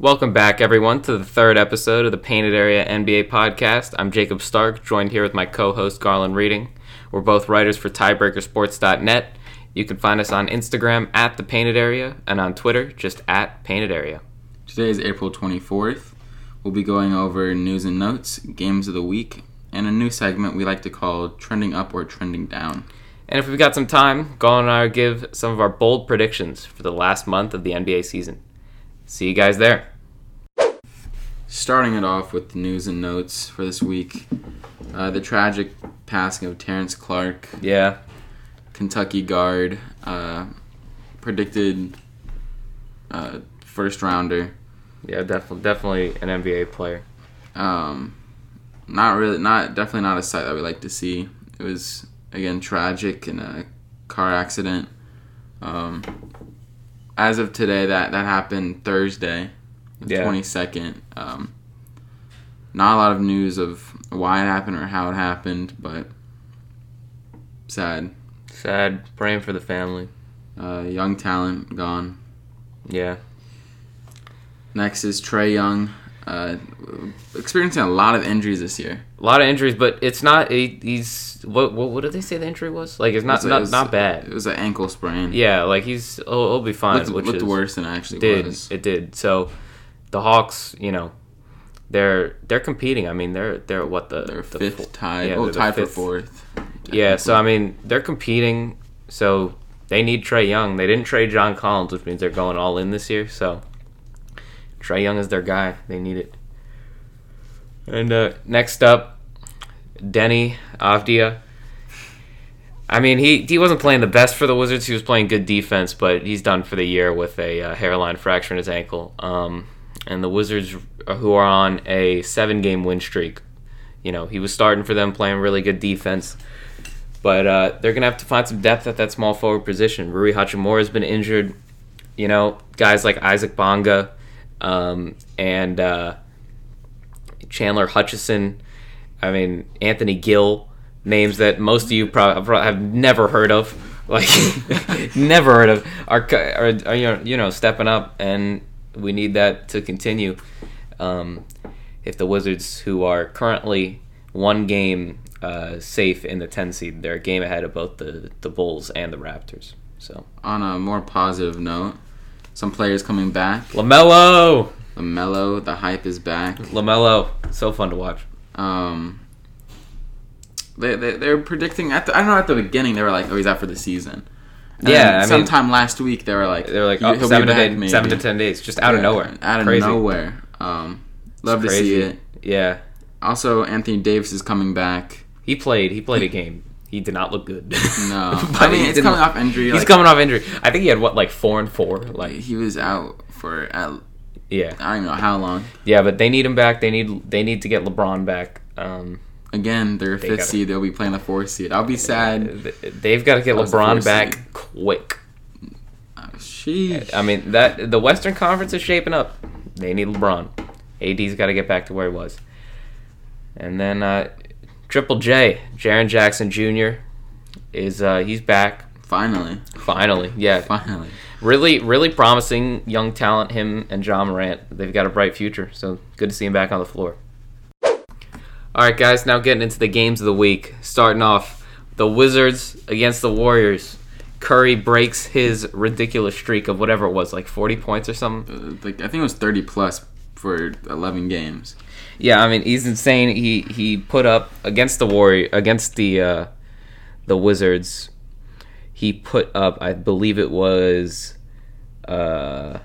Welcome back, everyone, to the third episode of the Painted Area NBA podcast. I'm Jacob Stark, joined here with my co host, Garlan Reading. We're both writers for tiebreakersports.net. You can find us on Instagram at the Painted Area and on Twitter just at Painted Area. Today is April 24th. We'll be going over news and notes, games of the week, and a new segment we like to call Trending Up or Trending Down. And if we've got some time, Garlan and I will give some of our bold predictions for the last month of the NBA season. See you guys there. Starting it off with the news and notes for this week uh, the tragic passing of Terrence Clarke, Yeah, Kentucky guard, uh, predicted uh, first rounder. yeah, definitely, definitely an NBA player. Um, not really, not definitely not a sight that we like to see. It was again tragic in a car accident. Um, as of today, that that happened Thursday, Yeah. twenty second. Um, not a lot of news of why it happened or how it happened, but sad. Sad, praying for the family. Uh, young talent gone. Yeah, Next is Trae Young, uh, experiencing a lot of injuries this year. a lot of injuries, but it's not. He, he's what, what? What did they say the injury was? Like, it's not It was- it not was- not bad. It was an ankle sprain. Yeah, like he's he'll, he'll be fine. looked, which looked is, worse than it actually did was. it did so the hawks you know they're they're competing i mean they're they're what the They're the fifth fo- tied. yeah, oh, tied for fourth. yeah so i mean they're competing so they need trae young they didn't trade john collins which means they're going all in this year so trae young is their guy they need it and uh, next up deni avdija I mean, he he wasn't playing the best for the Wizards. He was playing good defense, but he's done for the year with a uh, hairline fracture in his ankle. Um, and the Wizards, uh, who are on a seven-game win streak, you know, he was starting for them, playing really good defense. But uh, they're gonna have to find some depth at that small forward position. Rui Hachimura has been injured. You know, guys like Isaac Bonga um, and uh, Chandler Hutchison. I mean, Anthony Gill, names that most of you probably have never heard of, like never heard of, are, are, are you know stepping up, and we need that to continue. Um, if the Wizards, who are currently one game uh, safe in the 10 seed, they're a game ahead of both the, the Bulls and the Raptors. So On a more positive note, some players coming back. Lamelo, Lamelo, the hype is back. Lamelo, so fun to watch. Um, they they they're predicting at the, I don't know at the beginning they were like oh he's out for the season. And Yeah, I mean- sometime last week they were like they were like "He- oh, seven, to back, ten, maybe." seven to ten days, just out of nowhere, Out of Crazy. nowhere. Um, love to see it. Yeah, Also, Anthony Davis is coming back. he played. He played a game. He did not look good. No, But I mean it's coming off injury. He's like, coming off injury. I think he had what like four and four. Like He was out for at, yeah, I don't know how long. yeah. But they need him back. They need they need to get LeBron back. Um, Again, they're They fifth gotta- seed. They'll be playing the fourth seed. I'll be sad. they've got to get That was the LeBron back seed. quick. Uh, Sheesh. I mean that the Western Conference is shaping up. They need LeBron. AD's got to get back to where he was. And then uh, Triple J, Jaren Jackson Jr. is uh, he's back Finally, finally. Yeah, finally. really, really promising young talent. Him and Ja Morant. They've got a bright future. So good to see him back on the floor. All right, guys. Now getting into the games of the week. Starting off, the Wizards against the Warriors. Curry breaks his ridiculous streak of whatever it was, like 40 points or something. Uh, like I think it was thirty plus for eleven games. Yeah, I mean he's insane. He he put up against the Warrior against the uh, the Wizards. He put up, I believe it was, uh,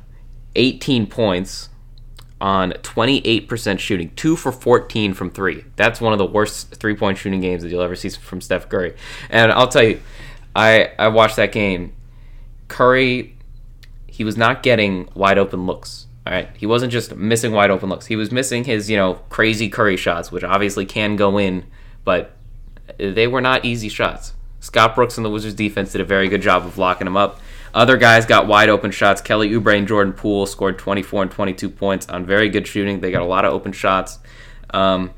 18 points on 28% shooting, two for 14 from three. That's one of the worst three point shooting games that you'll ever see from Steph Curry. And I'll tell you, I I watched that game. Curry, he was not getting wide open looks. All right, he wasn't just missing wide open looks. He was missing his you know crazy Curry shots, which obviously can go in, but they were not easy shots. Scott Brooks and the Wizards defense did a very good job of locking him up. Other guys got wide open shots. Kelly Oubre and Jordan Poole scored 24 and 22 points on very good shooting. They got a lot of open shots. Um,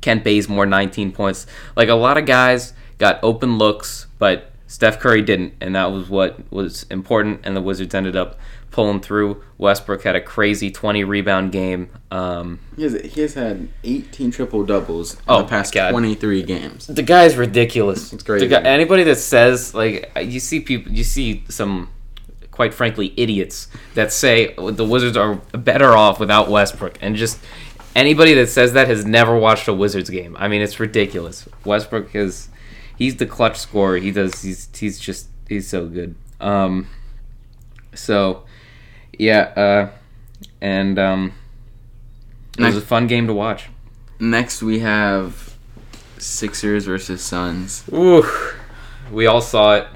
Kent Bazemore 19 points. Like a lot of guys got open looks, but Steph Curry didn't, and that was what was important. And the Wizards ended up pulling through. Westbrook had a crazy 20 rebound game. Um, He has, he has had 18 triple doubles in Oh, the past God. 23 games. the guy's ridiculous. It's crazy. The guy, anybody that says like you see people, you see some, quite frankly, idiots that say the Wizards are better off without Westbrook, and just anybody that says that has never watched a Wizards game. I mean, it's ridiculous. Westbrook is, he's the clutch scorer. He does. He's he's just he's so good. Um, so, yeah, uh, and um, it was a fun game to watch. Next, we have Sixers versus Suns. Ooh, we all saw it.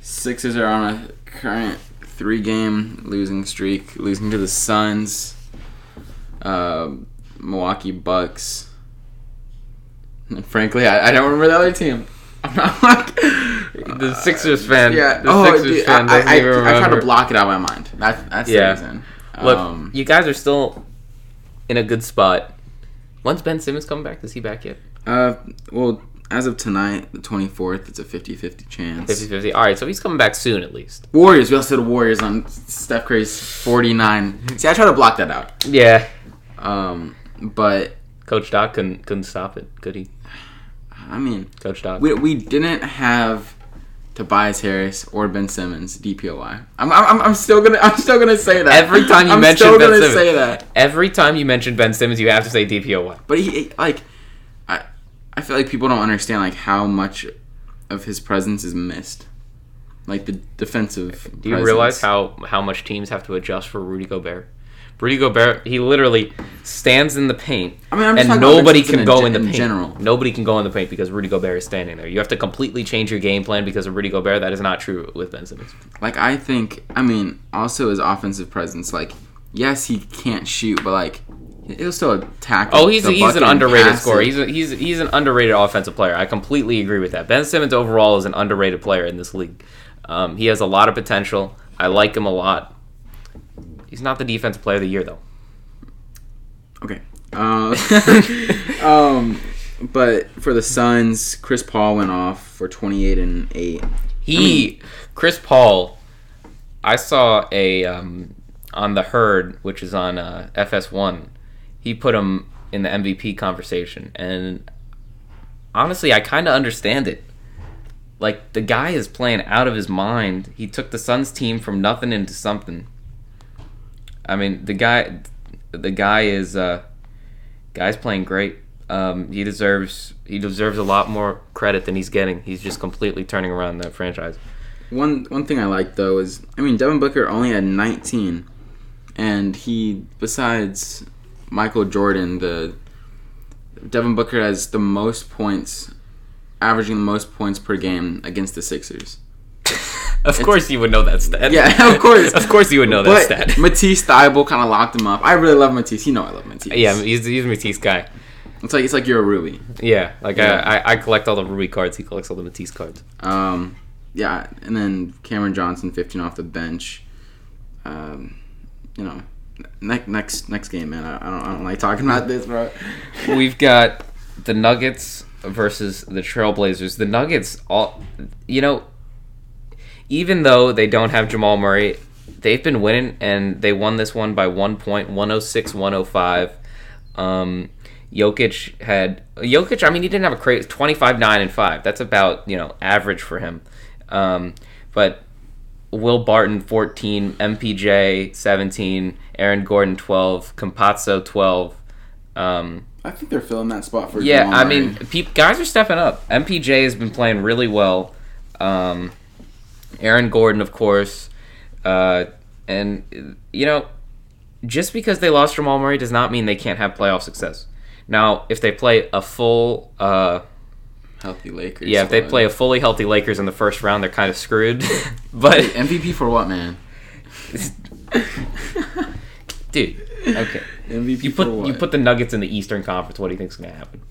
Sixers are on a current three game losing streak, losing to the Suns, uh, Milwaukee Bucks. And frankly, I, I don't remember the other team. I'm not like The Sixers fan. Yeah. The oh, Sixers dude, fan I, I, I, I try to block it out of my mind. That, that's Yeah. the reason. Look, Um, you guys are still in a good spot. When's Ben Simmons coming back? Is he back yet? uh, well, as of tonight, the 24th, it's a 50-50 chance. 50 50. All right, so he's coming back soon at least. Warriors. We also had Warriors on Steph Curry's 49. See, I try to block that out. Yeah. Um, but Coach Doc couldn't, couldn't stop it, could he? I mean, Coach Doc. we, we didn't have Tobias Harris or Ben Simmons DPOY. I'm, I'm, I'm still gonna I'm still gonna say that Every time you I'm mention still Ben gonna Simmons. say that. Every time you mention Ben Simmons, you have to say DPOY. But he like I I feel like people don't understand like how much of his presence is missed. Like the defensive. Do you realize how, how much teams have to adjust for Rudy Gobert? Rudy Gobert, he literally stands in the paint, I mean, I'm just and nobody can go gen- in the in paint. general. Nobody can go in the paint because Rudy Gobert is standing there. You have to completely change your game plan because of Rudy Gobert. That is not true with Ben Simmons. Like I think I mean also his offensive presence. Like yes he can't shoot, but like he'll still attack. Oh, he's he's an underrated scorer. He's a, he's he's an underrated offensive player. I completely agree with that. Ben Simmons overall is an underrated player in this league. Um, he has a lot of potential. I like him a lot. He's not the defensive player of the year though. Okay. Uh, um, but for the Suns, Chris Paul went off for 28 and 8. He, Chris Paul, I saw a um, on the herd, which is on uh, FS1. He put him in the MVP conversation, and honestly, I kind of understand it. Like the guy is playing out of his mind. He took the Suns team from nothing into something. I mean, the guy, the guy is, uh, guy's playing great. Um, he deserves he deserves a lot more credit than he's getting. He's just completely turning around that franchise. One one thing I like though is I mean Devin Booker only had 19, and he besides Michael Jordan, the Devin Booker has the most points, averaging the most points per game against the Sixers. Of course, you would know that stat. Yeah, of course. of course, you would know But that stat. Matisse Thybulle kind of locked him up. I really love Matisse. You know I love Matisse. Yeah, he's he's a Matisse guy. it's like it's like you're a Ruby. Yeah, like Yeah. I, I I collect all the Ruby cards. He collects all the Matisse cards. Um, yeah, and then Cameron Johnson, 15 off the bench. Um, you know, next next next game, man. I, I don't I don't like talking about this, bro. We've got the Nuggets versus the Trailblazers. The Nuggets, all you know, even though they don't have Jamal Murray, they've been winning, and they won this one by one point, 106 105. Um, Jokic had Jokic. I mean, he didn't have a crazy 25 9 and 5. That's about you know average for him. Um, but Will Barton 14, MPJ 17, Aaron Gordon 12, Campazzo 12. Um, I think they're filling that spot for. yeah, I mean, peop guys are stepping up. MPJ has been playing really well. Um, Aaron Gordon, of course, uh, and you know, just because they lost Jamal Murray does not mean they can't have playoff success. Now, if they play a full, uh, healthy Lakers. yeah, if they play a fully healthy Lakers in the first round, they're kind of screwed. but MVP for what, man? dude, okay, MVP you put you put the Nuggets in the Eastern Conference. What do you think's going to happen?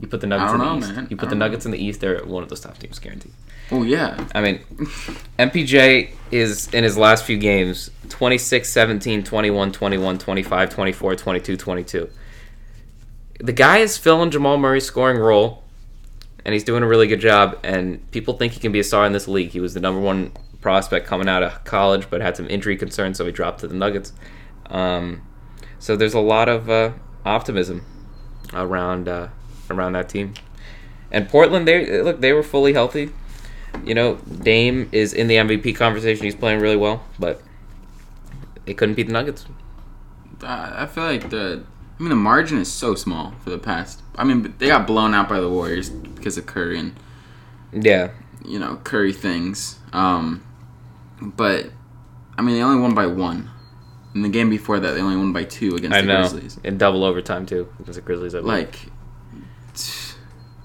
You put the Nuggets in the know, East. man. You put the know. Nuggets in the East. They're one of those top teams, guaranteed. Oh yeah, I mean, MPJ is in his last few games 26, 17, 21, 21, 25, 24, 22, 22. The guy is filling Jamal Murray's scoring role, and he's doing a really good job. And people think he can be a star in this league. He was the number one prospect coming out of college, but had some injury concerns, so he dropped to the Nuggets. Um, so there's a lot of uh, optimism around uh, around that team. And Portland, they look they were fully healthy. You know, Dame is in the MVP conversation. He's playing really well, but they couldn't beat the Nuggets. I I feel like the. I mean, the margin is so small for the past. I mean, they got blown out by the Warriors because of Curry and Yeah, you know Curry things. Um, but I mean, they only won by one. In the game before that, they only won by two against I the know. Grizzlies. In double overtime too against the Grizzlies. I believe. Like,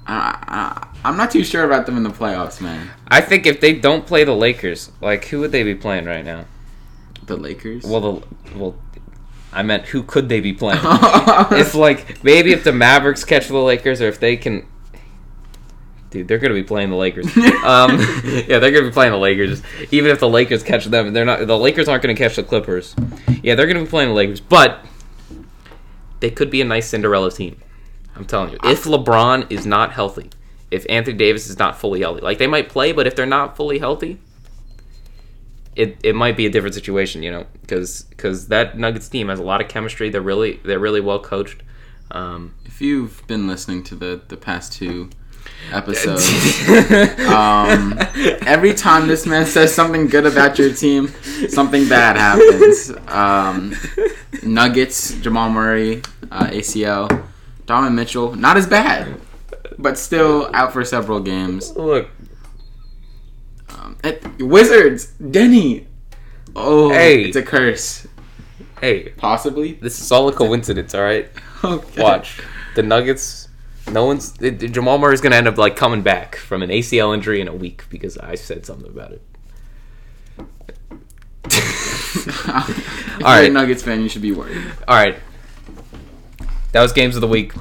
I, I, I'm not too sure about them in the playoffs, man. I think if they don't play the Lakers, like who would they be playing right now? The Lakers. Well, the well, I meant who could they be playing? it's like maybe if the Mavericks catch the Lakers, or if they can. Dude, they're gonna be playing the Lakers. um, yeah, they're gonna be playing the Lakers. Even if the Lakers catch them, they're not. The Lakers aren't gonna catch the Clippers. Yeah, they're gonna be playing the Lakers, but they could be a nice Cinderella team. I'm telling you, if LeBron is not healthy, if Anthony Davis is not fully healthy, like they might play, but if they're not fully healthy, it, it might be a different situation, you know, because that Nuggets team has a lot of chemistry. They're really they're really well coached. Um, if you've been listening to the the past two episodes, um, every time this man says something good about your team, something bad happens. Um, Nuggets, Jamal Murray, uh, ACL, Donovan Mitchell, not as bad, but still out for several games. look, Um, Wizards, Deni. Oh, Hey. it's a curse. hey, Possibly. this is all a coincidence. All right, Okay. watch the Nuggets. No one's it, Jamal Murray's gonna end up like coming back from an ACL injury in a week because I said something about it. if All you're right. a Nuggets fan, you should be worried. All right. That was games of the week.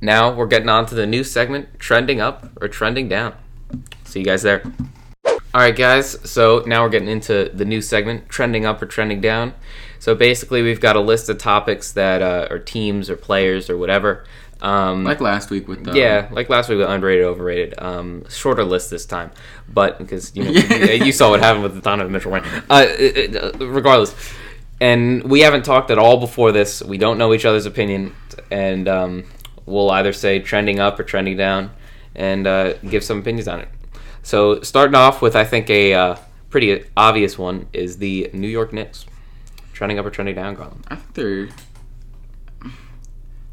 Now we're getting on to the new segment, trending up or trending down. See you guys there. All right, guys. So now we're getting into the new segment, trending up or trending down. So basically, we've got a list of topics that uh, are teams or players or whatever. Um, Like last week with the yeah, like last week with underrated, overrated. Um, shorter list this time, but because you know you, you saw what happened with the Donovan Mitchell run. Uh, it- regardless, and we haven't talked at all before this. We don't know each other's opinion, and um, we'll either say trending up or trending down, and uh, give some opinions on it. So starting off with, I think a uh, pretty obvious one is the New York Knicks, trending up or trending down, Garlan. I think they're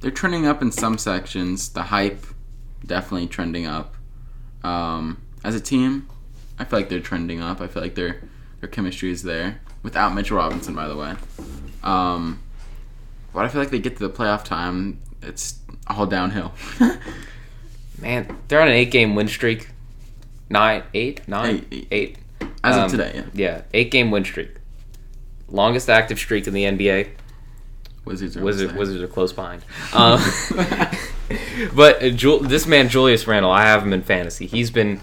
they're trending up in some sections. The hype definitely trending up. Um, as a team, I feel like they're trending up. I feel like their their chemistry is there without Mitchell Robinson, by the way. Um, but I feel like they get to the playoff time, it's all downhill. Man, they're on an eight-game win streak. Nine, eight, nine, Eight, eight. As Um, of today, yeah. Yeah, eight game win streak. Longest active streak in the NBA. Wizards are Wizard. Wizards are close behind. Um, but uh, this man Julius Randle, I have him in fantasy. He's been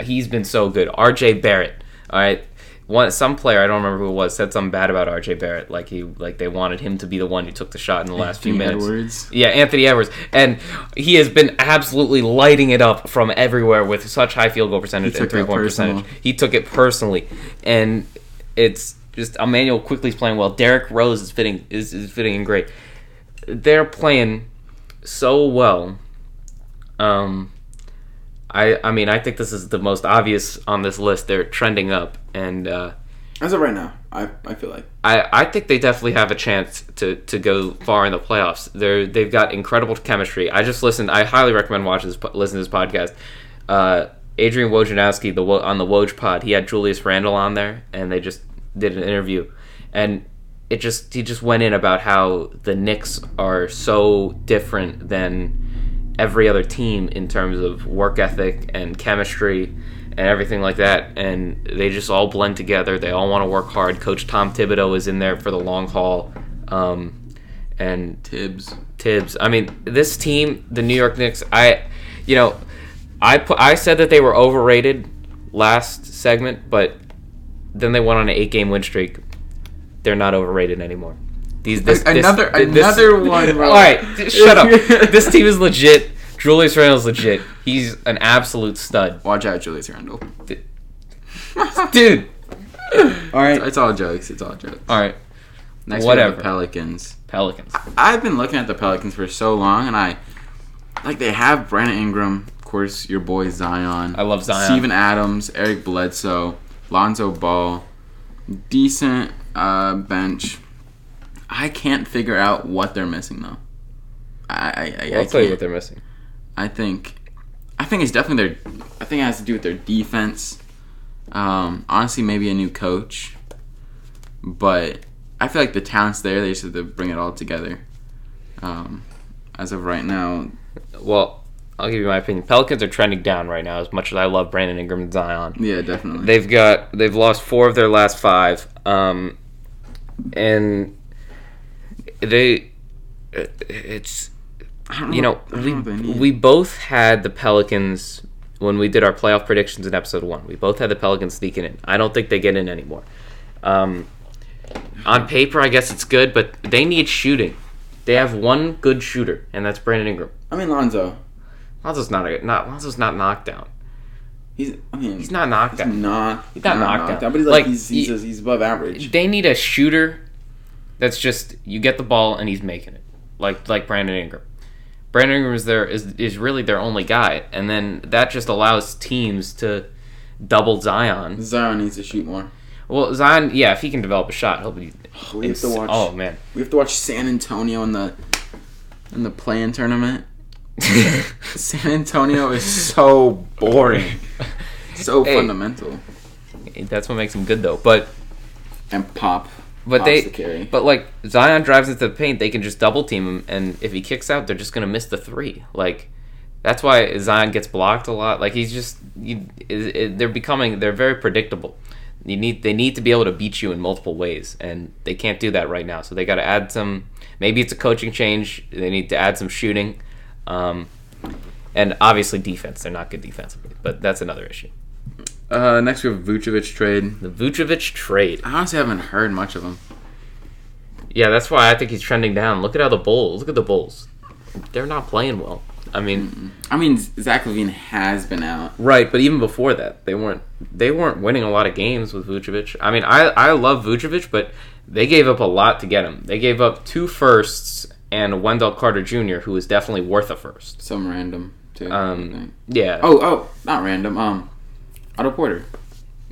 he's been so good. R.J. Barrett, all right. One some player I don't remember who it was said something bad about R.J. Barrett, like he like they wanted him to be the one who took the shot in the last few minutes. Edwards. Yeah, Anthony Edwards, and he has been absolutely lighting it up from everywhere with such high field goal percentage and three point percentage. He took it personally, and it's just Immanuel Quickley's playing well. Derrick Rose is fitting is, is fitting in great. They're playing so well. Um, I I mean I think this is the most obvious on this list. They're trending up, and uh, As of right now, I, I feel like. I, I think they definitely have a chance to, to go far in the playoffs. They're they've got incredible chemistry. I just listened. I highly recommend watching this listen to this podcast. Uh, Adrian Wojnarowski, the on the Woj pod, he had Julius Randle on there, and they just did an interview, and it just he just went in about how the Knicks are so different than every other team in terms of work ethic and chemistry and everything like that. And they just all blend together. They all want to work hard. Coach Tom Thibodeau is in there for the long haul. Um, and Thibs. Thibs. I mean, this team, the New York Knicks. I, you know, I put I said that they were overrated last segment, but then they went on an eight-game win streak. They're not overrated anymore. These this, this- Another- this- another one, bro. All right, shut up. this team is legit. Julius Randle's legit. He's an absolute stud, Watch out, Julius Randle. dude. All right, It's all jokes. It's all jokes. all right. Next, Whatever. the Pelicans. Pelicans. I've been looking at the Pelicans for so long, and I like they have Brandon Ingram, of course, your boy Zion. I love Zion. Steven Adams, Eric Bledsoe, Lonzo Ball, decent uh, bench. I can't figure out what they're missing though. I I, I, I I'll tell you what they're missing. I think I think it's definitely their I think it has to do with their defense. Um, honestly, maybe a new coach, but I feel like the talent's there. They just have to bring it all together. Um, as of right now, Well, I'll give you my opinion. Pelicans are trending down right now. As much as I love Brandon Ingram and Zion, yeah, definitely. they've got they've lost four of their last five, um, and they it's you know I don't we what they need. we both had the Pelicans when we did our playoff predictions in episode one. We both had the Pelicans sneaking in. I don't think they get in anymore. Um, on paper, I guess it's good, but they need shooting. They have one good shooter, and that's Brandon Ingram. I mean Lonzo. Lonzo's not a not Lonzo's not knocked down. He's I mean He's not knocked he's down. not He's not knocked down. but he's like, Like, he's he's, he- he's above average. They need a shooter that's just you get the ball and he's making it. Like like Brandon Ingram. Brandon Ingram is their is is really their only guy, and then that just allows teams to double Zion. Zion needs to shoot more. Well, Zion, yeah, if he can develop a shot, he'll be. Oh, we have to watch. Oh man, We have to watch San Antonio in the in the play-in tournament. San Antonio is so boring, so Hey. fundamental, that's what makes him good though. But and pop. But they the but like Zion drives into the paint, they can just double team him, and if he kicks out, they're just gonna miss the three. Like that's why Zion gets blocked a lot. Like he's just you, it, it, they're becoming they're very predictable. You need they need to be able to beat you in multiple ways, and they can't do that right now. So they got to add some. Maybe it's a coaching change. They need to add some shooting, um, and obviously defense. They're not good defensively, but that's another issue. Uh, next we have Vucevic trade. The Vucevic trade. I honestly haven't heard much of him. Yeah, that's why I think he's trending down. Look at how the Bulls. Look at the Bulls. They're not playing well. I mean, I mean, Zach LaVine has been out. right, but even before that, they weren't they weren't winning a lot of games with Vucevic. I mean, I I love Vucevic, but they gave up a lot to get him. They gave up two firsts and Wendell Carter Jr., who is definitely worth a first. Some random too. Um, yeah. oh, oh, not random. Um, Otto Porter.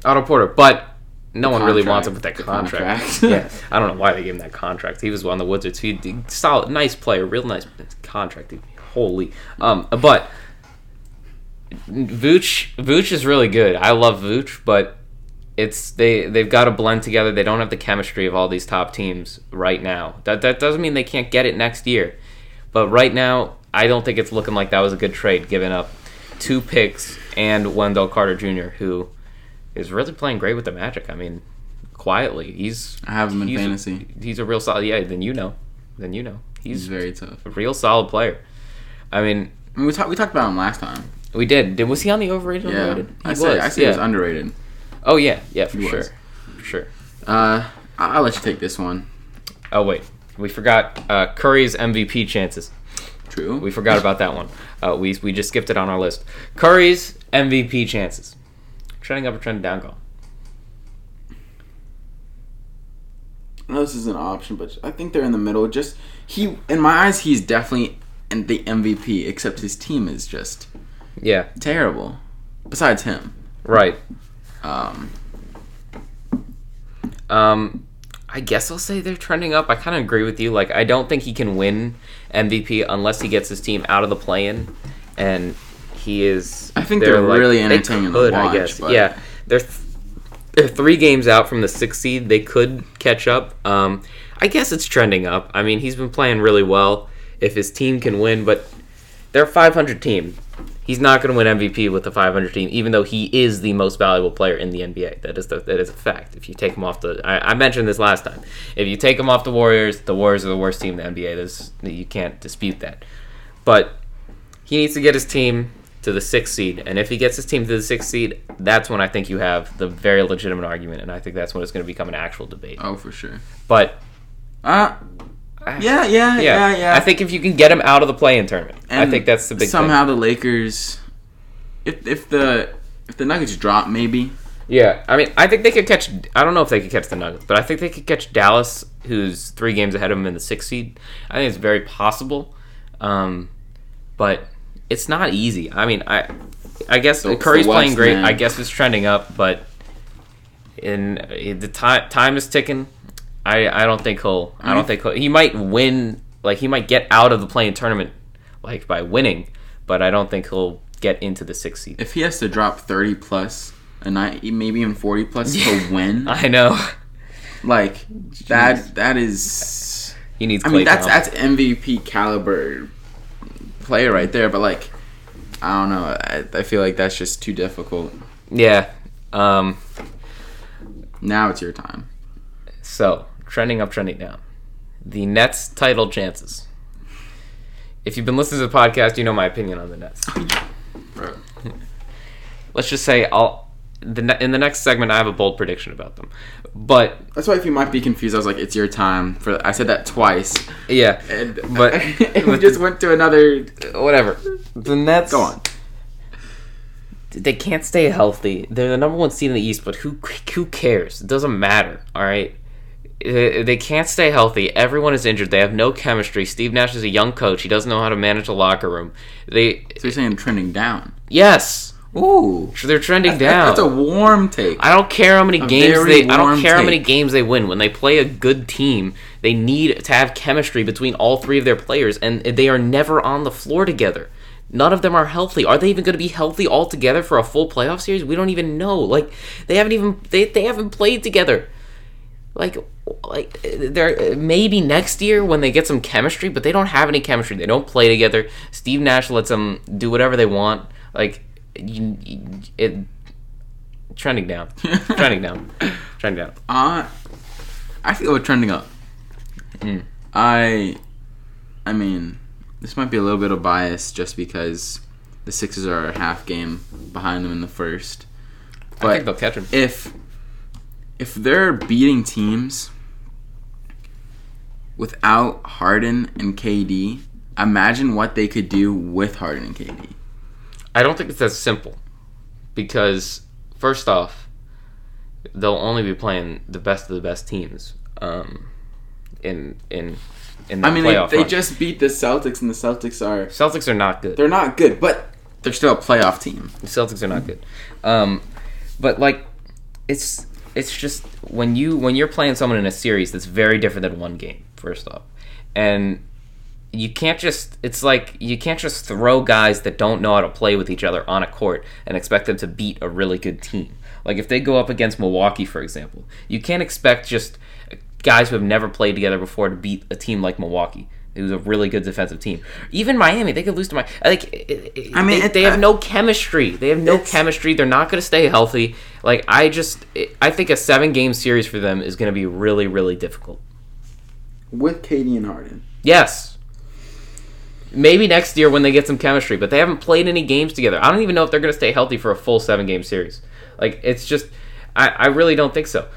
Otto Porter, but no one really wants him with that The contract. contract. yeah, I don't know why they gave him that contract. He was on the Wizards. He, he solid, nice player, real nice contract. Holy, um, but Vooch, Vooch is really good. I love Vooch, but it's they they've got to blend together. They don't have the chemistry of all these top teams right now. That that doesn't mean they can't get it next year, but right now I don't think it's looking like that was a good trade, giving up two picks and Wendell Carter Jr., who is really playing great with the Magic. I mean, quietly, he's I have him in fantasy. he's a real solid. Yeah, then you know, then you know, He's he's very tough. a real solid player. I mean, I mean, we talked we talked about him last time. we did. Did was he on the overrated? Yeah, underrated? I He say was, I say yeah. he's underrated. Oh yeah, yeah, for He sure, was. for sure. Uh, I- I'll let you take this one. Oh wait, we forgot uh, Curry's MVP chances. True. We forgot about that one. Uh, we we just skipped it on our list. Curry's MVP chances. Trending up or trending down, Call. I know this is an option, but I think they're in the middle. Just he, in my eyes, he's definitely in the MVP. Except his team is just Yeah, terrible. Besides him, right. um, Um, I guess I'll say they're trending up. I kind of agree with you. Like, I don't think he can win MVP unless he gets his team out of the play-in, and he is. I think they're really they entertaining to could, I watch, guess. but- Yeah, they're th- they're three games out from the sixth seed. They could catch up. Um, I guess it's trending up. I mean, he's been playing really well. If his team can win, but they're a 500 team. He's not going to win MVP with the 500 team, even though he is the most valuable player in the NBA. That is the, that is a fact. If you take him off the, I, I mentioned this last time. If you take him off the Warriors, the Warriors are the worst team in the NBA. There's, you can't dispute that. But he needs to get his team to the sixth seed, and if he gets his team to the sixth seed, that's when I think you have the very legitimate argument, and I think that's when it's going to become an actual debate. oh for sure. But Uh, Yeah, yeah, yeah, yeah. I think if you can get him out of the play-in tournament, I think that's the big somehow the Lakers, if if the if the Nuggets drop, maybe. Yeah, I mean, I think they could catch. I don't know if they could catch the Nuggets, but I think they could catch Dallas, who's three games ahead of them in the sixth seed. I think it's very possible, um, but it's not easy. I mean, I I guess It's Curry's playing great. man. I guess it's trending up, but in the time time is ticking. I I don't think he'll. I don't think he'll, he might win. Like he might get out of the playing tournament, like by winning, but I don't think he'll get into the sixth seed. if he has to drop thirty plus a night, maybe even forty plus to win, I know like that that is. he needs. I mean, that's Thompson. that's MVP caliber player right there. But like, I don't know. I, I feel like that's just too difficult. yeah. Um. Now it's your time. So trending up, trending down. The Nets title chances. If you've been listening to the podcast, you know my opinion on the Nets. Let's just say I'll. The, ne- in the next segment, I have a bold prediction about them, but That's why if you might be confused, I was like, "It's your time." For I said that twice, yeah, and But- but we just went to another. whatever. The Nets Go on. they can't stay healthy. They're the number one seed in the East, but who who cares? It doesn't matter. All right. Uh, They can't stay healthy. Everyone is injured. They have no chemistry. Steve Nash is a young coach. He doesn't know how to manage a locker room. They So you're saying trending down? yes, Ooh, they're trending down. That's a warm take. I don't care how many games they. I don't care how many games they win. When they play a good team, they need to have chemistry between all three of their players, and they are never on the floor together. None of them are healthy. Are they even going to be healthy all together for a full playoff series? We don't even know. Like they haven't even they, they haven't played together. Like like they're maybe next year when they get some chemistry, but they don't have any chemistry. They don't play together. Steve Nash lets them do whatever they want. Like you, it trending down, trending down, trending down. Uh, I feel we're trending up. Mm. I, I mean, this might be a little bit of bias just because the Sixers are a half game behind them in the first. I think they'll catch him. if if they're beating teams without Harden and KD, imagine what they could do with Harden and KD. I don't think it's as simple because first off, they'll only be playing the best of the best teams um, in in in the I mean, they, they just beat the Celtics, and the Celtics are Celtics are not good. they're not good, but they're still a playoff team. The Celtics are not good. Um, but like, it's it's just when you when you're playing someone in a series that's very different than one game. First off, and you can't just it's like you can't just throw guys that don't know how to play with each other on a court and expect them to beat a really good team. Like if they go up against Milwaukee, for example, you can't expect just guys who have never played together before to beat a team like Milwaukee. Who's a really good defensive team. Even Miami, they could lose to Miami. Like, I mean, they, it- they have I- no chemistry. They have no chemistry. They're not going to stay healthy. Like, I just, I think a seven game series for them is going to be really, really difficult. With KD and Harden. Yes. Maybe next year when they get some chemistry, but they haven't played any games together. I don't even know if they're going to stay healthy for a full seven game series. Like, it's just, I, I really don't think so.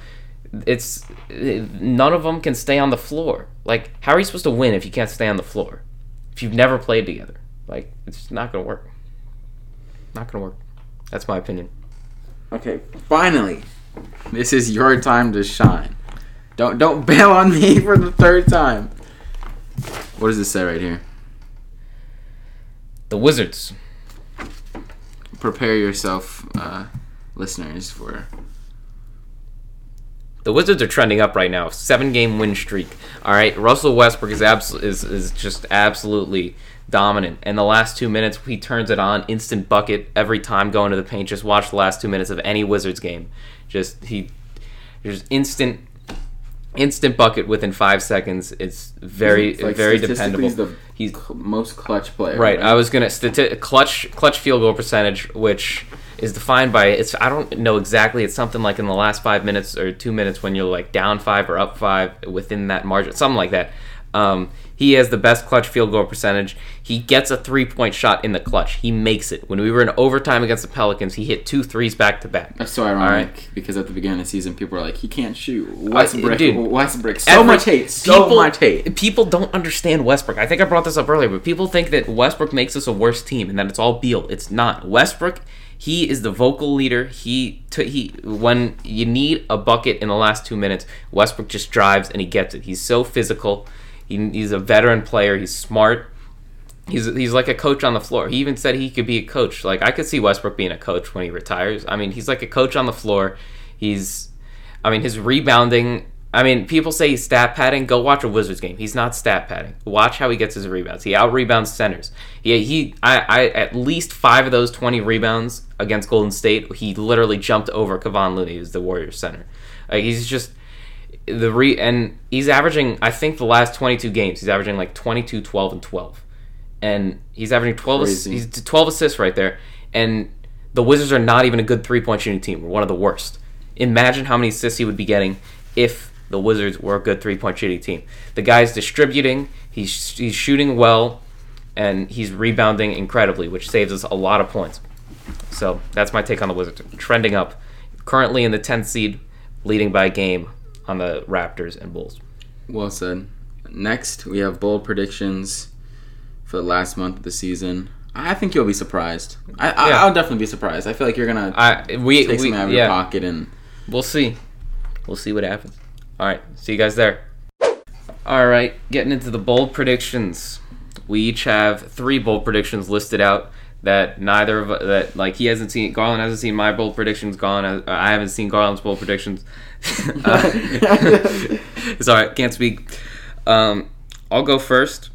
It's, none of them can stay on the floor. Like, how are you supposed to win if you can't stay on the floor? If you've never played together? Like, it's just not going to work. Not going to work. That's my opinion. Okay, finally, this is your time to shine. Don't don't bail on me for the third time. What does it say right here? The Wizards. Prepare yourself, uh, listeners, for The Wizards are trending up right now. Seven game win streak. All right, Russell Westbrook is abs- is is just absolutely dominant. And the last two minutes, he turns it on, instant bucket every time going to the paint. Just watch the last two minutes of any Wizards game. Just he, just instant, instant bucket within five seconds. It's very It's like very dependable. He's the cl- most clutch player. Right. I was gonna stati- clutch clutch field goal percentage, which is defined by it's. I don't know exactly. It's something like in the last five minutes or two minutes when you're like down five or up five within that margin, something like that. Um, he has the best clutch field goal percentage. He gets a three point shot in the clutch. He makes it. When we were in overtime against the Pelicans, he hit two threes back to back. That's so ironic right. because at the beginning of the season, people were like, "He can't shoot." Westbrook, dude, Westbrook, so Every- much hate, so people- much hate. People don't understand Westbrook. I think I brought this up earlier, but people think that Westbrook makes us a worse team and that it's all Beal. It's not. Westbrook, he is the vocal leader. He t- he when you need a bucket in the last two minutes, Westbrook just drives and he gets it. He's so physical. He, he's a veteran player. He's smart. He's he's like a coach on the floor. He even said he could be a coach. Like I could see Westbrook being a coach when he retires. I mean, he's like a coach on the floor. He's I mean, his rebounding. I mean, people say he's stat padding. Go watch a Wizards game. He's not stat padding. Watch how he gets his rebounds. He out rebounds centers. Yeah, he. I, I. At least five of those twenty rebounds against Golden State, he literally jumped over Kevon Looney, who's the Warriors center. Like, he's just the re and he's averaging. I think the last twenty two games, he's averaging like 22, 12, and twelve, and he's averaging twelve. ass- He's twelve assists right there, and the Wizards are not even a good three point shooting team. We're one of the worst. Imagine how many assists he would be getting if the Wizards were a good three point shooting team. The guy's distributing, he's he's shooting well, and he's rebounding incredibly, which saves us a lot of points. So that's my take on the Wizards. Trending up, currently in the 10th seed, leading by a game on the Raptors and Bulls. Well said. Next, we have bold predictions for the last month of the season. I think you'll be surprised. I, I Yeah. I'll definitely be surprised. I feel like you're gonna I we, take we something out of your yeah, pocket and we'll see. We'll see what happens. All right, see you guys there. All right, getting into the bold predictions. We each have three bold predictions listed out that neither of that like he hasn't seen. Garlan hasn't seen my bold predictions. Garlan, I haven't seen Garlan's bold predictions. Uh, it's all right. Can't speak. Um, I'll go first.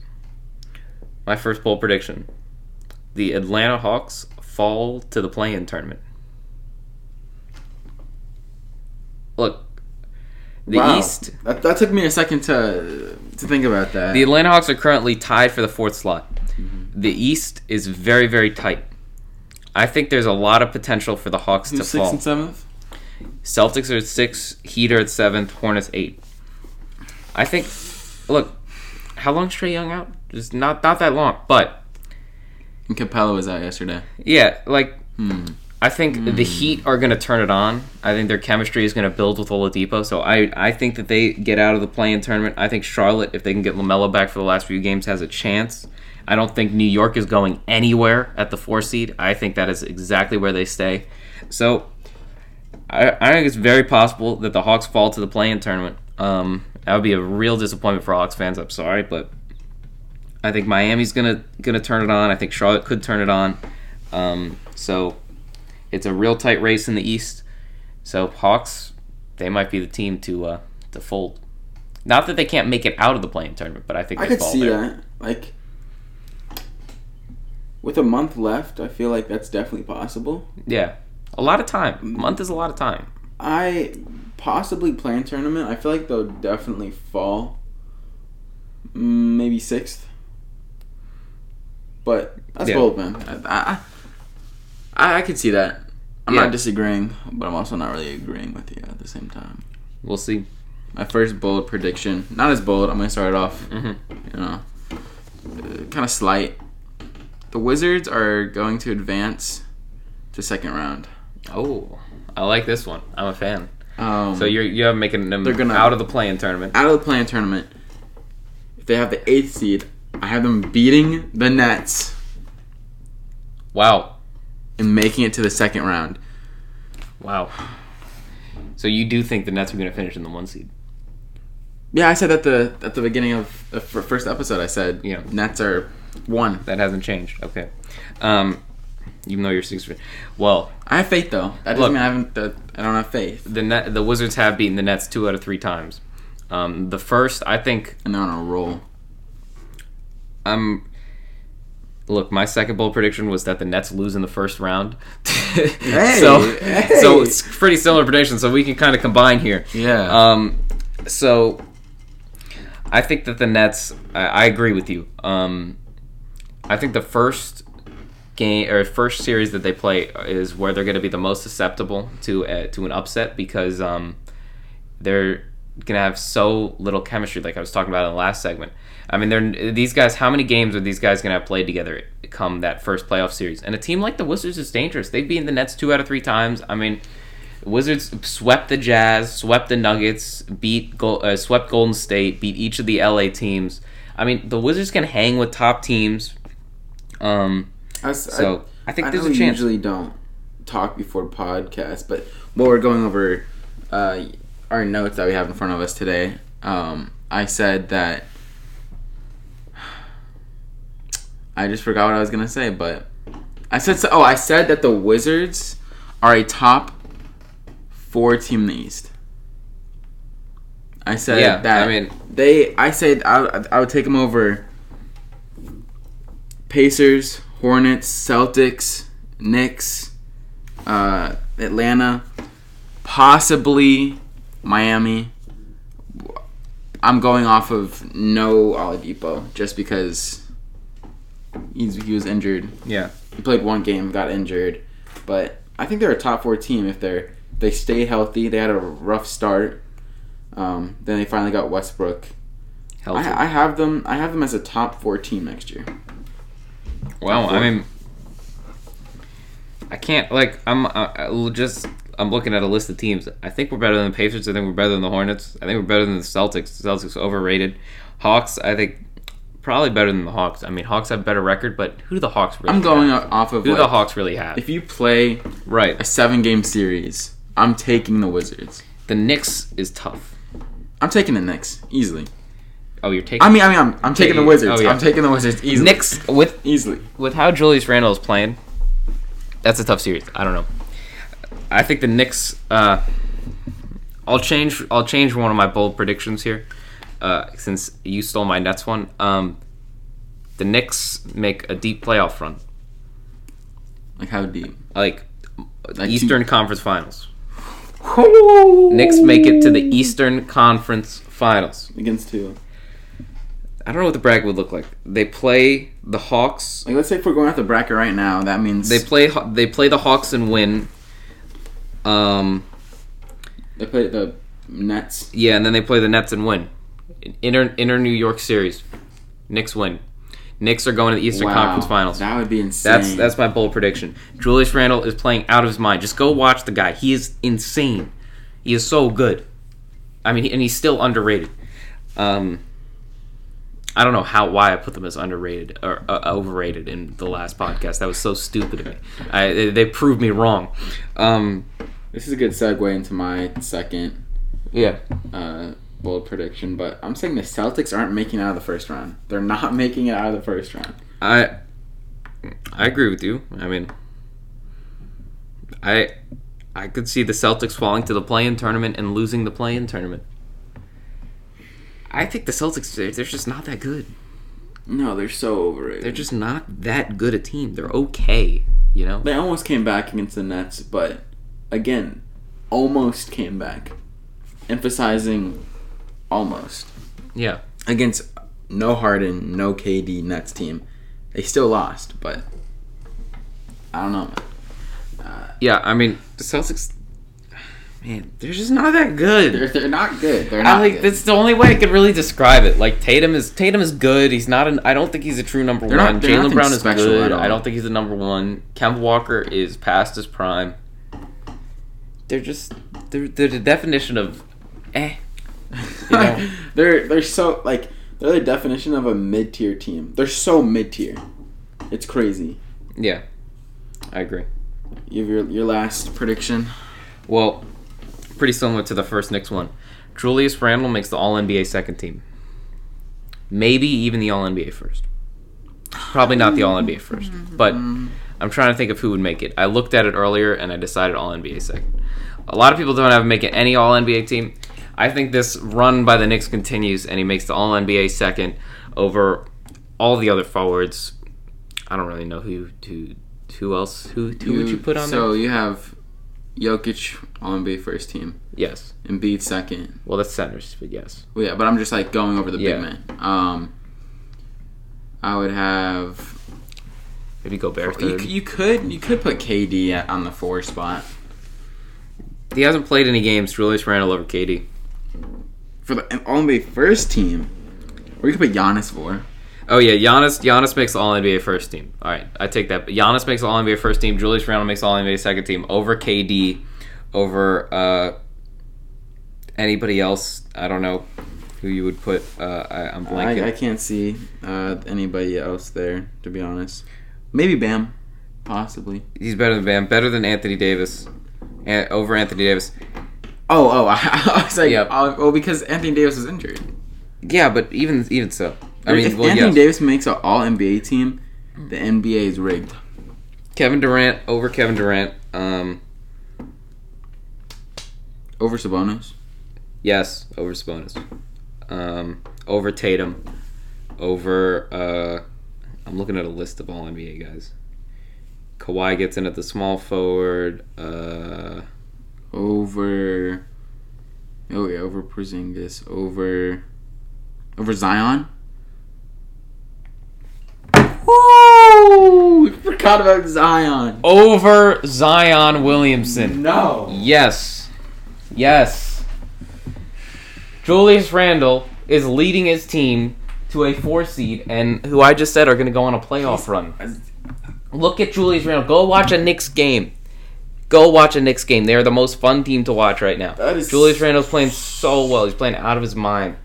My first bold prediction: the Atlanta Hawks fall to the play-in tournament. Look, the Wow. East. That, that took me a second to to think about that. The Atlanta Hawks are currently tied for the fourth slot. The East is very, very tight. I think there's a lot of potential for the Hawks to Who's sixth fall. and seventh? Celtics are at six, Heat are at seventh, Hornets eight. I think. Look, how long's Trae Young out? Just not not that long, but And Capela was out yesterday. yeah, like Hmm. I think the Heat are going to turn it on. I think their chemistry is going to build with Oladipo. So I, I think that they get out of the play-in tournament. I think Charlotte, if they can get Lamelo back for the last few games, has a chance. I don't think New York is going anywhere at the four seed. I think that is exactly where they stay. So I, I think it's very possible that the Hawks fall to the play-in tournament. Um, that would be a real disappointment for Hawks fans. I'm sorry, but I think Miami's gonna gonna turn it on. I think Charlotte could turn it on. Um, so it's a real tight race in the East. So Hawks, they might be the team to uh, to fold. Not that they can't make it out of the playing tournament, but I think I could fall see there. that. Like with a month left, I feel like that's definitely possible. Yeah, a lot of time. A month is a lot of time. I possibly play in tournament. I feel like they'll definitely fall. Mm, Maybe sixth. But that's Yeah. bold, man. I, I, I, I could see that. I'm Yeah. not disagreeing, but I'm also not really agreeing with you at the same time. We'll see. My first bold prediction, not as bold. I'm gonna start it off. hmm You know, uh, kind of slight. The Wizards are going to advance to second round. Oh, I like this one. I'm a fan. Um, So you're you have making them They're gonna- out of the playing tournament. out of the playing tournament. If they have the eighth seed, I have them beating the Nets Wow, and making it to the second round. wow. So you do think the Nets are going to finish in the one seed? Yeah, I said at the at the beginning of the first episode. I said Yeah. Nets are one. That hasn't changed. Okay. Um, even though you're six, well, I have faith though. That doesn't Look. mean I haven't. That I don't have faith. the net, the Wizards have beaten the Nets two out of three times. Um, the first, I think, And they're on a roll. I'm. Look, my second bold prediction was that the Nets lose in the first round. so, hey. so it's pretty similar prediction. So we can kind of combine here. Yeah. Um, so I think that the Nets. I, I agree with you. Um, I think the first game or first series that they play is where they're going to be the most susceptible to uh, to an upset because um, they're gonna have so little chemistry, like I was talking about in the last segment. I mean, they're these guys. How many games are these guys gonna have played together come that first playoff series? And a team like the Wizards is dangerous. They've beaten the Nets two out of three times. I mean, Wizards swept the Jazz, swept the Nuggets, beat uh, swept Golden State, beat each of the LA teams. I mean, the Wizards can hang with top teams. Um, I so I, think I there's a we chance. usually don't talk before podcast, but what we're going over uh, our notes that we have in front of us today, um, I said that I just forgot what I was gonna say, but I said so, oh I said that the Wizards are a top four team in the East. I said Yeah, that I mean- they. I said I, I would take them over Pacers, Hornets, Celtics, Knicks, uh, Atlanta, possibly Miami. I'm going off of no Oladipo just because he's, he was injured. Yeah. He played one game, got injured, but I think they're a top four team if they're they stay healthy. They had a rough start. Um, then they finally got Westbrook. Healthy. I, I have them. I have them as a top four team next year. Well, I mean, I can't like I'm uh, uh, just I'm looking at a list of teams. I think we're better than the Pacers. I think we're better than the Hornets. I think we're better than the Celtics. The Celtics are overrated. Hawks. I think probably better than the Hawks. I mean, Hawks have a better record, but who do the Hawks really? I'm going have? off of Who like, the Hawks really have? if you play right. a seven game series, I'm taking the Wizards. The Knicks is tough. I'm taking the Knicks easily. Oh, you're taking I mean, I mean, I'm, I'm taking the Wizards. oh, yeah. I'm taking the Wizards easily. Knicks with easily. with how Julius Randle is playing, that's a tough series. I don't know. I think the Knicks. Uh, I'll change. I'll change one of my bold predictions here, uh, since you stole my Nets one. Um, the Knicks make a deep playoff run, Like how deep? like, Like Eastern Conference Finals. Knicks make it to the Eastern Conference Finals. against two. I don't know what the bracket would look like. They play the Hawks. Like let's say if we're going off the bracket right now, that means They play. They play the Hawks and win. Um. they play the Nets. Yeah, and then they play the Nets and win. Inter Inter New York series. Knicks win. Knicks are going to the Eastern Wow, Conference Finals. That would be insane. That's that's my bold prediction. Julius Randle is playing out of his mind. Just go watch the guy. He is insane. He is so good. I mean, and he's still underrated. Um, I don't know how why I put them as underrated or uh, overrated in the last podcast. That was so stupid of me. I, they, they proved me wrong. Um, This is a good segue into my second yeah, uh, bold prediction, but I'm saying the Celtics aren't making it out of the first round. They're not making it out of the first round. I I agree with you. I mean, I I could see the Celtics falling to the play-in tournament and losing the play-in tournament. I think the Celtics they're, they're just not that good. No, they're so overrated. They're just not that good a team. They're okay, you know. They almost came back against the Nets, but again, almost came back. Emphasizing almost. Yeah. Against no Harden, no KD Nets team. They still lost, but I don't know, man. Uh, yeah, I mean, the Celtics man, they're just not that They're, good. they're not good. They're I not like good. that's the only way I could really describe it. Like Tatum is Tatum is good. He's not an. I don't think he's a true number They're one. Jaylen Brown is good. I don't think he's a number one. Kemba Walker is past his prime. They're just they're, they're the definition of eh. You know? they're they're so like they're the definition of a mid tier team. They're so mid tier. It's crazy. Yeah, I agree. You have your your last prediction. Well, pretty similar to the first Knicks one. Julius Randle makes the All NBA second team. Maybe even the All NBA first. Probably not the All NBA first, but I'm trying to think of who would make it. I looked at it earlier and I decided All NBA second. A lot of people don't have him making any All NBA team. I think this run by the Knicks continues and he makes the All NBA second over all the other forwards. I don't really know who who who else who who would you put on So there? you have Jokic on NBA first team, Yes. Embiid second. Well, that's centers, but yes. Well, yeah, but I'm just like going over the Yeah. big man. Um, I would have. Maybe Gobert You, third. c- you could you could put KD on the four spot. He hasn't played any games. Julius Randle over KD. for the All NBA first team, or you could put Giannis for. Oh yeah, Giannis. Giannis makes the All NBA first team. All right, I take that. But Giannis makes All NBA first team. Julius Randle makes All NBA second team over KD, over uh, anybody else. I don't know who you would put. Uh, I, I'm blanking. I, I can't see uh, anybody else there, to be honest. Maybe Bam, possibly. He's better than Bam. Better than Anthony Davis. And over Anthony Davis. Oh, oh, I, was like, Yep. oh, well, because Anthony Davis was injured. Yeah, but even even so, I mean, if well, Anthony yes. Davis makes an All NBA team, the NBA is rigged. Kevin Durant over Kevin Durant. Um, Over Sabonis. yes, over Sabonis. Um, over Tatum. Over. Uh, I'm looking at a list of all NBA guys. Kawhi gets in at the small forward. Uh, Over. Oh yeah, over Porzingis. Over. Over Zion. Woo! Forgot about Zion. over Zion Williamson. No. Yes. Yes. Julius Randle is leading his team to a four seed, and who I just said are going to go on a playoff run. Look at Julius Randle. Go watch a Knicks game. Go watch a Knicks game. They are the most fun team to watch right now. That is- Julius Randle's playing so well. He's playing out of his mind.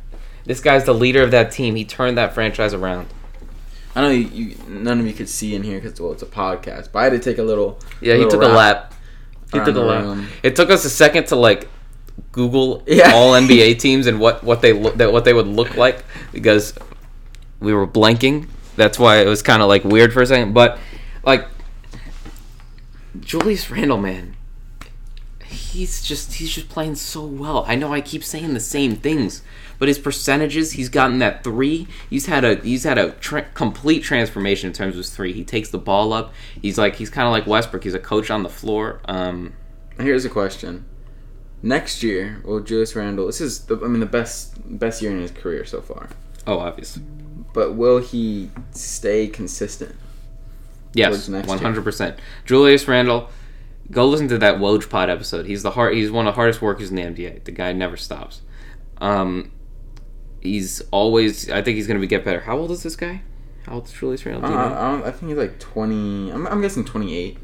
This guy's the leader of that team. He turned that franchise around. I know you, you none of you could see in here because well, it's a podcast, but I had to take a little. Yeah, he little took a lap. He took a lap. It took us a second to like Google Yeah. all NBA teams and what what they look that what they would look like because we were blanking. That's why it was kind of like weird for a second. But like Julius Randle, man, he's just he's just playing so well. I know I keep saying the same things, but his percentages, he's gotten that three. He's had a he's had a tra- complete transformation in terms of his three. He takes the ball up. He's like he's kind of like Westbrook. He's a coach on the floor. Um, Here's a question. Next year, will Julius Randle? This is, the, I mean, the best best year in his career so far. oh, obviously, But will he stay consistent? Yes, one hundred percent. Julius Randle. Go listen to that Woj Pod episode. He's the hard. He's one of the hardest workers in the NBA. The guy never stops. Um, he's always. I think he's gonna be get better. How old is this guy? How old is Julius Randle? I, you know? I, I think he's like 20. I'm, I'm guessing 28.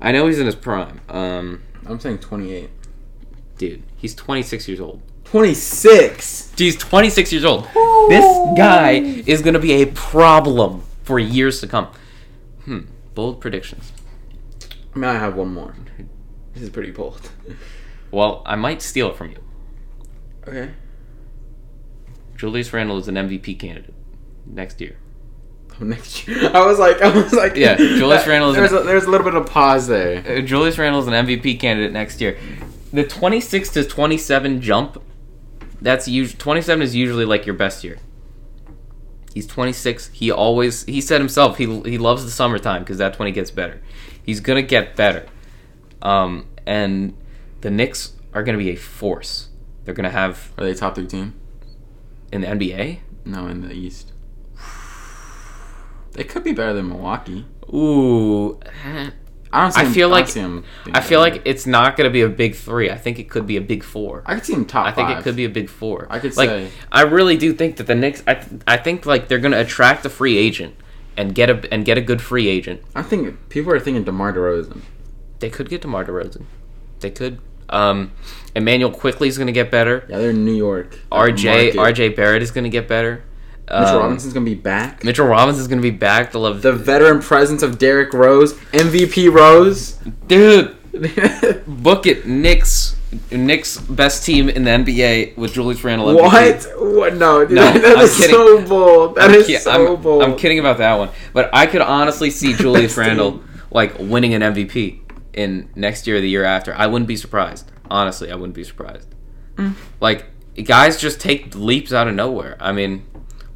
I know he's in his prime. Um, I'm saying 28. dude, he's 26 years old. 26. He's 26 years old. This guy is gonna be a problem for years to come. Hmm. Bold predictions. I mean, I have one more. This is pretty bold. Well, I might steal it from you. Okay. Julius Randle is an MVP candidate next year. Next year, I was like, I was like, Yeah, Julius Randle is There's an- a, there's a little bit of pause there. Uh, Julius Randle is an MVP candidate next year. The 26 to 27 jump, that's usually 27 is usually like your best year. He's 26. He always he said himself he he loves the summertime because that's when he gets better. He's gonna get better, um, and the Knicks are gonna be a force. They're gonna have Are they top three team? in the NBA. No, in the East. They could be better than Milwaukee. Ooh, I don't. See I feel like them being I feel like it's not gonna be a big three. I think it could be a big four. I could see them top. I think five. it could be a big four. I could like, say- I really do think that the Knicks. I, th- I think like they're gonna attract a free agent and get a and get a good free agent. I think people are thinking DeMar DeRozan. They could get DeMar DeRozan. They could. Um, Immanuel Quickley is gonna get better. Yeah, they're in New York. RJ Market. RJ Barrett is gonna get better. Mitchell Um, Robinson's gonna be back. Mitchell Robinson's gonna be back. The love, the veteran presence of Derrick Rose, MVP Rose. dude. Book it, Knicks. Knicks best team in the NBA with Julius Randle. MVP. what? What? No, dude, No, that I'm is kidding. so bold. That I'm is ki- so I'm, bold. I'm kidding about that one, but I could honestly see Julius Randle like winning an MVP in next year or the year after. I wouldn't be surprised. Honestly, I wouldn't be surprised. Mm. Like guys just take leaps out of nowhere. I mean,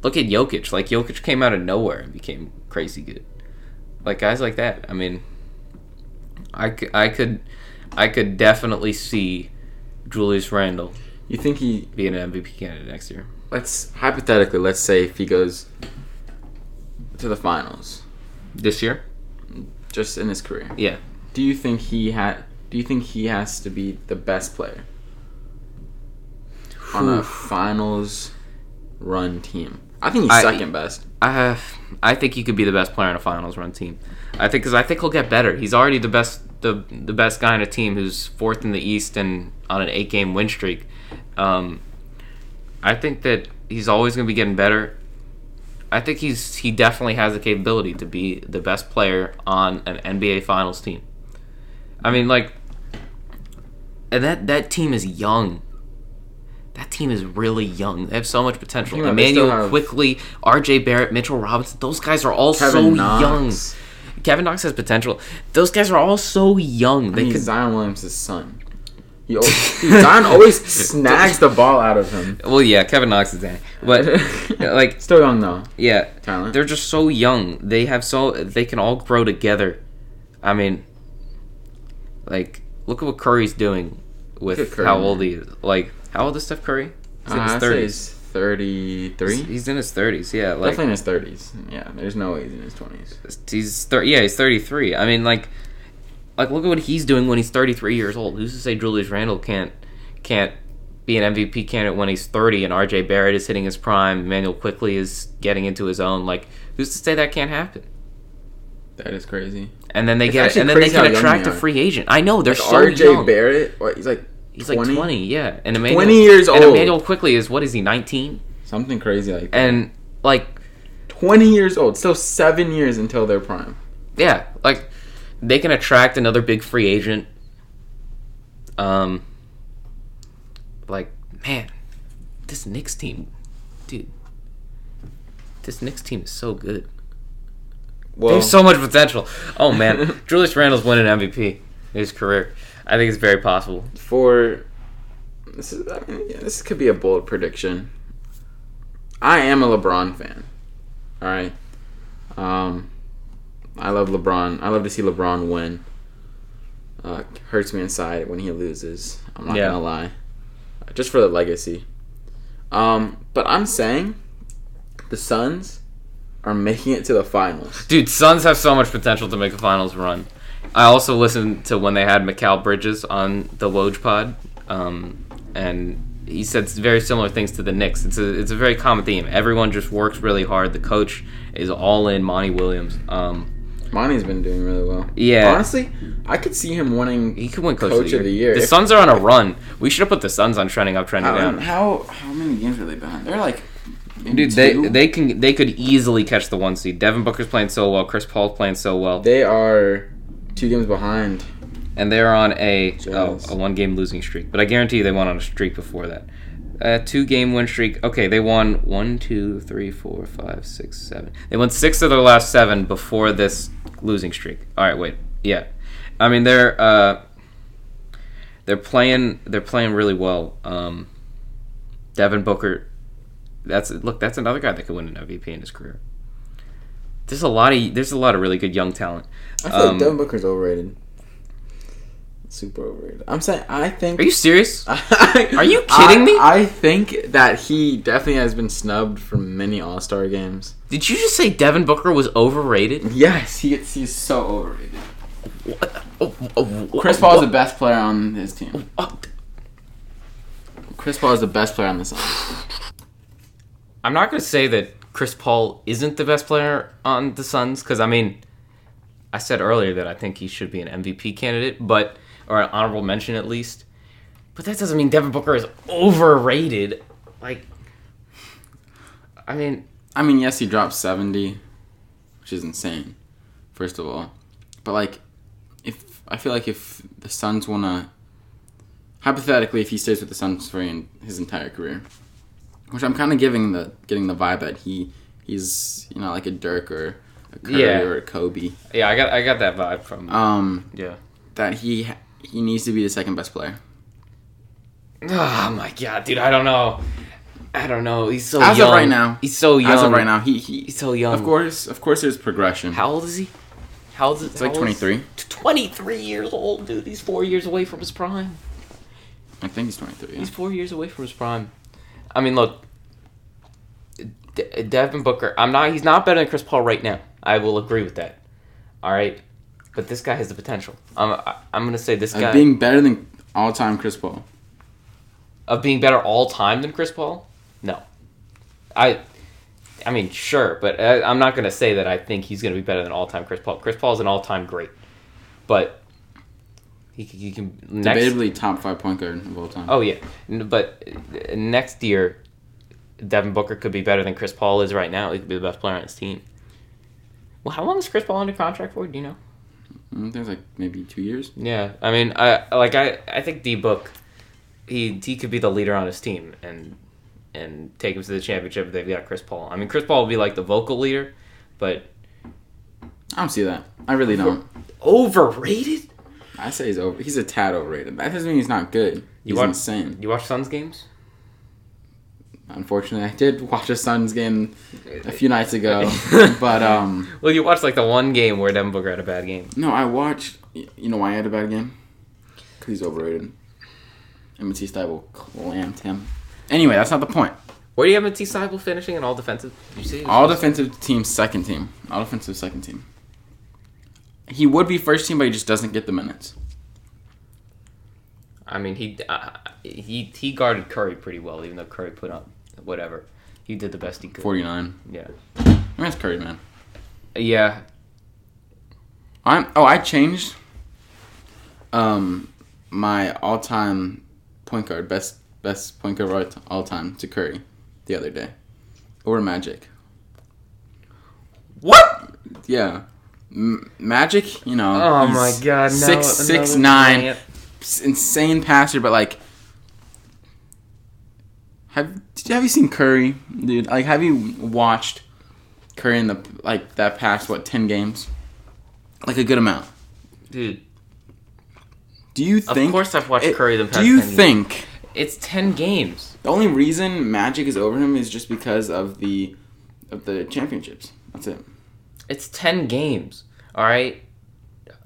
look at Jokic. Like Jokic came out of nowhere and became crazy good. Like guys like that. I mean, I could, I could, I could definitely see Julius Randle You think he? being an MVP candidate next year. Let's hypothetically, let's say if he goes to the finals, This year? just in his career. Yeah. Do you think he had? Do you think he has to be the best player? on a finals run team? I think he's I- second best. I have, I think he could be the best player on a finals run team. I think because I think he'll get better. He's already the best the the best guy in a team who's fourth in the East and on an eight game win streak. Um, I think that he's always going to be getting better. I think he's he definitely has the capability to be the best player on an NBA Finals team. I mean, like, and that that team is young. That team is really young. They have so much potential. Think about it, they still Immanuel Quickley, R.J. Barrett, Mitchell Robinson. Those guys are all Kevin so Knox. young. Kevin Knox has potential. Those guys are all so young. They He's could. Zion Williamson. He always, dude, Zion always snags the ball out of him. Well, yeah, Kevin Knox is Danny, but uh, like, Still young though. yeah, Talent. they're just so young. They have so they can all grow together. I mean, like, look at what Curry's doing with Curry, how man. old he is. Like, how old is Steph Curry? He's in Uh, his I'd thirties. 33. He's in his thirties. Yeah, like Definitely in his 30s. Yeah, there's no way he's in his 20s. he's thir- yeah he's 33 i mean like like look at what he's doing when he's 33 years old who's to say julius randle can't can't be an mvp candidate when he's 30 and rj barrett is hitting his prime immanuel quickley is getting into his own like who's to say that can't happen That is crazy. and then they It's get and then they can attract a free agent i know they're Like so RJ young Barrett, what, he's like he's like 20 yeah and Immanuel, 20 years and old. immanuel quickley is what is he 19 Something crazy like that. and like 20 years old. Still seven years until their prime. Yeah, like they can attract another big free agent. Um, like man, this Knicks team, dude, this Knicks team is so good. They Well, have so much potential. Oh man, Julius Randle's winning MVP in his career. I think it's very possible. for this is I mean, yeah, this could be a bold prediction. I am a LeBron fan. All right. Um, I love LeBron. I love to see LeBron win. Uh, hurts me inside when he loses. I'm not Yeah. gonna lie. Just for the legacy. Um, but I'm saying the Suns are making it to the finals. Dude, Suns have so much potential to make a finals run. I also listened to when they had Mikal Bridges on the Woj pod, um, and he said very similar things to the Knicks. It's a it's a very common theme. Everyone just works really hard. The coach is all in. Monty Williams. Um, Monty's been doing really well. Yeah. Honestly, I could see him winning. he could win coach, Coach of, the year. The If- Suns are on a run. We should have put the Suns on trending up, trending How, down. how how many games are they behind? They're like Dude, they they can they could easily catch the one seed. Devin Booker's playing so well. Chris Paul's playing so well. They are two games behind. and they're on a oh, a one game losing streak. But I guarantee you they won on a streak before that. A two game win streak. Okay, they won one, two, three, four, five, six, seven. They won six of their last seven before this losing streak. All right, wait, yeah. I mean they're uh, they're playing they're playing really well. Um, Devin Booker, that's look that's another guy that could win an MVP in his career. There's a lot of there's a lot of really good young talent. I feel Um, like Devin Booker's overrated. Super overrated. I'm saying I think. Are you serious? Are you kidding me? I think that he definitely has been snubbed from many All Star games. Did you just say Devin Booker was overrated? Yes, he he's so overrated. Oh, oh, Chris oh, Paul is the best player on his team. oh, Chris Paul is the best player on the Suns. I'm not going to say that Chris Paul isn't the best player on the Suns because I mean, I said earlier that I think he should be an MVP candidate, but or an honorable mention at least. But that doesn't mean Devin Booker is overrated. Like, I mean, I mean, yes, he dropped 70, which is insane, first of all. But, like, if I feel like if the Suns want to, hypothetically, if he stays with the Suns for his entire career, which I'm kind of giving the getting the vibe that he he's you know like a Dirk or a Curry Yeah. or a Kobe, yeah, I got I got that vibe from um, yeah. that he he needs to be the second best player. Oh my god, dude, I don't know. I don't know. He's so As of young. right now. he's so young. As of right now, he, he he's so young. of course of course there's progression. How old is he? How old is It's like old is- 23. 23 years old, dude. He's four years away from his prime. I think he's 23. yeah. He's four years away from his prime. I mean, look, De- Devin Booker. I'm not. He's not better than Chris Paul right now. I will agree with that. All right, but this guy has the potential. I'm. I'm gonna say this Uh, guy. being better than all time Chris Paul. of being better all time than Chris Paul? No. I I mean, sure, but I, I'm not going to say that I think he's going to be better than all time Chris Paul. Chris Paul is an all time great, but he, he can next. Debatably top five point guard of all time. Oh yeah, but uh, next year, Devin Booker could be better than Chris Paul is right now. He could be the best player on his team. Well, how long is Chris Paul under contract for? Do you know? Mm, I think it's like maybe two years. Yeah, I mean, I like I I think D Book, he he could be the leader on his team and and take him to the championship if they've got Chris Paul. I mean, Chris Paul will be like the vocal leader, but I don't see that. I really don't. overrated. I say he's over. He's a tad overrated. That doesn't mean he's not good. He's watch- insane. You watch Suns games? Unfortunately, I did watch a Suns game a few nights ago, but um, Well, you watched like the one game where Devin Booker had a bad game. no, I watched. You know why I had a bad game? Because he's overrated. Matisse Thybulle clamped him. Anyway, that's not the point. Where do you have Matisse Thybulle finishing in all defensive? Did you see? All defensive team, second team. All defensive, second team. He would be first team, but he just doesn't get the minutes. I mean, he uh, he he guarded Curry pretty well, even though Curry put up whatever. He did the best he could. 49. Yeah. I mean, that's Curry, man. Yeah. I'm. Oh, I changed. Um, my all-time point guard, best best point guard all- all time to Curry, the other day, over Magic. What? Yeah, M- Magic. You know. Oh my God! No, Six six nine, insane passer, but like. Have have you seen Curry, dude? Like, have you watched Curry in the like that past what ten games? Like a good amount. dude. Do you Of think? course, I've watched it- Curry the past. Do you 10 years. think it's ten games? the only reason Magic is over him is just because of the of the championships? That's it. It's ten games. All right.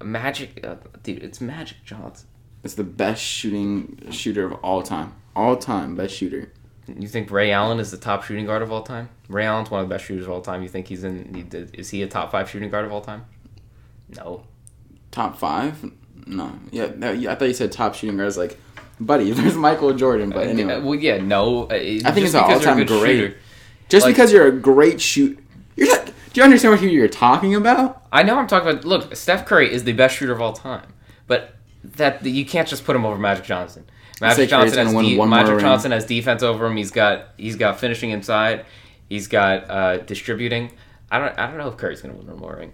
Magic, uh, dude. It's Magic Johnson. It's the best shooting shooter of all time. All time best shooter. You think Ray Allen is the top shooting guard of all time? Ray Allen's one of the best shooters of all time. You think he's in? He did, is he a top five shooting guard of all time? No. Top five? No. Yeah, I thought you said top shooting guard guards. Like, buddy, there's Michael Jordan. But Uh, anyway, well, yeah, no. uh, I think it's an because you're a all-time great. shooter. just like- because you're a great shoot, you're not, do you understand what you're talking about? I know I'm talking about. Look, Steph Curry is the best shooter of all time, but that you can't just put him over Magic Johnson. Magic Johnson has de- Magic. Johnson has defense over him. He's got he's got finishing inside. He's got uh, distributing. I don't I don't know if Curry's gonna win one more ring.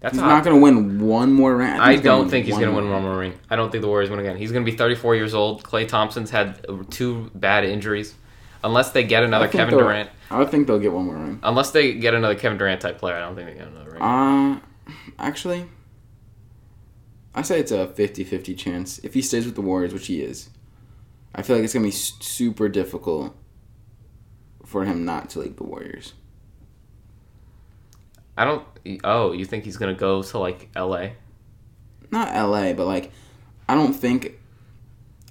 That's He's not going to win one more round. I don't think he's going to win one more ring. I don't think the Warriors win again. He's going to be 34 years old. Klay Thompson's had two bad injuries. Unless they get another Kevin Durant. I think they'll get one more ring. Unless they get another Kevin Durant type player, I don't think they get another ring. Uh, actually, I say it's a 50-50 chance. If he stays with the Warriors, which he is, I feel like it's going to be super difficult for him not to leave the Warriors. I don't. Oh, you think he's going to go to like L.A.? Not LA, but like, I don't think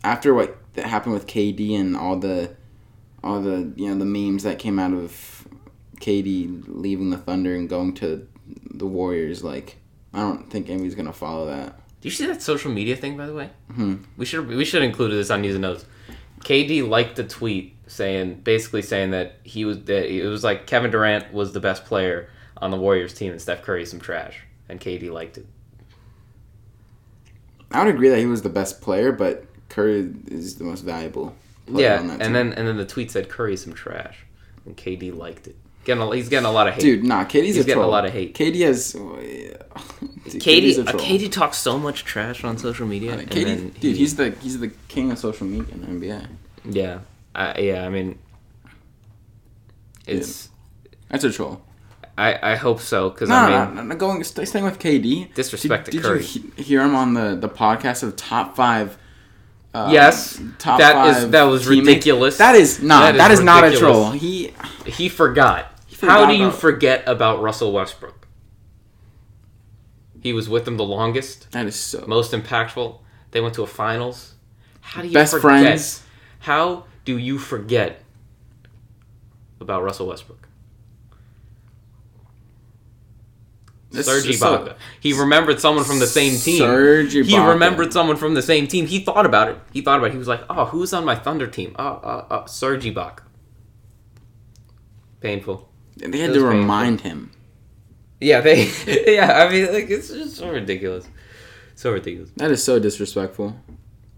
after what happened with KD and all the, all the you know the memes that came out of KD leaving the Thunder and going to the Warriors, like I don't think anybody's gonna follow that. Do you see that social media thing, by the way? Hmm. We should we should include this on News and Notes. KD liked a tweet saying, basically saying that he was that it was like Kevin Durant was the best player on the Warriors team and Steph Curry's some trash, and KD liked it. I would agree that he was the best player, but Curry is the most valuable. Yeah, and team. then and then the tweet said Curry's some trash, and KD liked it. Getting a, he's getting a lot of hate. dude, nah, KD's He's a getting a lot of hate. KD has. Dude, KD, KD's a uh, troll. KD talks so much trash on social media. and KD, then dude, he- he's the he's the king of social media in the NBA. yeah, I, yeah. I mean, it's That's a troll. I, I hope so because No, I mean no, no, going stay, staying with KD. Disrespect did, to Curry. Did you he- hear him on the, the podcast of top five? Uh, Yes, top that is- that was ridiculous. That is not. That is that is not a troll. He he forgot. forgot How do you forget about Russell Westbrook? He was with them the longest, that is so. most impactful. They went to a finals. How do you Best forget? friends. How do you forget about Russell Westbrook? This Serge is so- He remembered someone from the same team. Serge He remembered someone from the same team. He thought about it. He thought about it. He was like, "Oh, who's on my Thunder team? Oh, uh, uh, Serge Ibaka." Painful. And they had to was painful. remind him. Yeah, they. yeah, I mean, like it's just so ridiculous. So ridiculous. That is so disrespectful.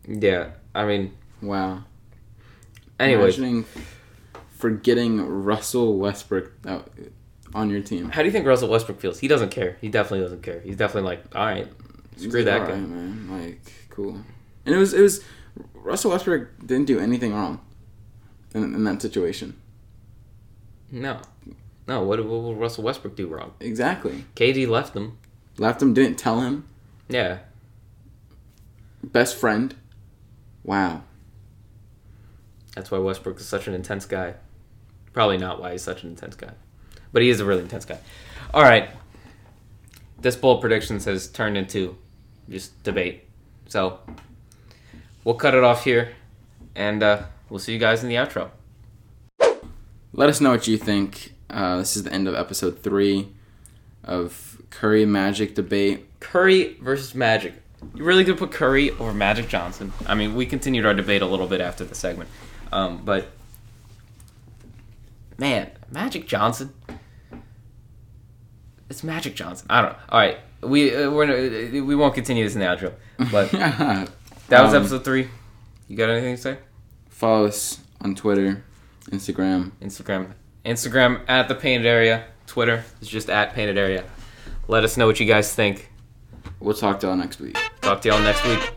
Yeah, I mean. Wow. Imagining forgetting Russell Westbrook out on your team. how do you think Russell Westbrook feels? He doesn't care. He definitely doesn't care. He's definitely like, all right, screw that "All guy. right, man. Like, cool. And it was it was Russell Westbrook didn't do anything wrong in, in that situation. No, no. What, what will Russell Westbrook do wrong? Exactly. KD left him. Left him, didn't tell him. Yeah, Best friend. Wow. that's why Westbrook is such an intense guy. Probably not why he's such an intense guy, but he is a really intense guy. All right, this bold predictions has turned into just debate. So we'll cut it off here, and uh, we'll see you guys in the outro. Let us know what you think. Uh, this is the end of episode three of Curry Magic debate. Curry versus Magic. You really could put Curry over Magic Johnson. I mean, we continued our debate a little bit after the segment, um, but man, Magic Johnson. It's Magic Johnson. I don't know. All right, we uh, we're gonna, we won't continue this in the outro, but that was Um, episode three. You got anything to say? Follow us on Twitter, Instagram. Instagram, Instagram at the Painted Area. Twitter is just at Painted Area. Let us know what you guys think. We'll talk to y'all next week. Talk to y'all next week.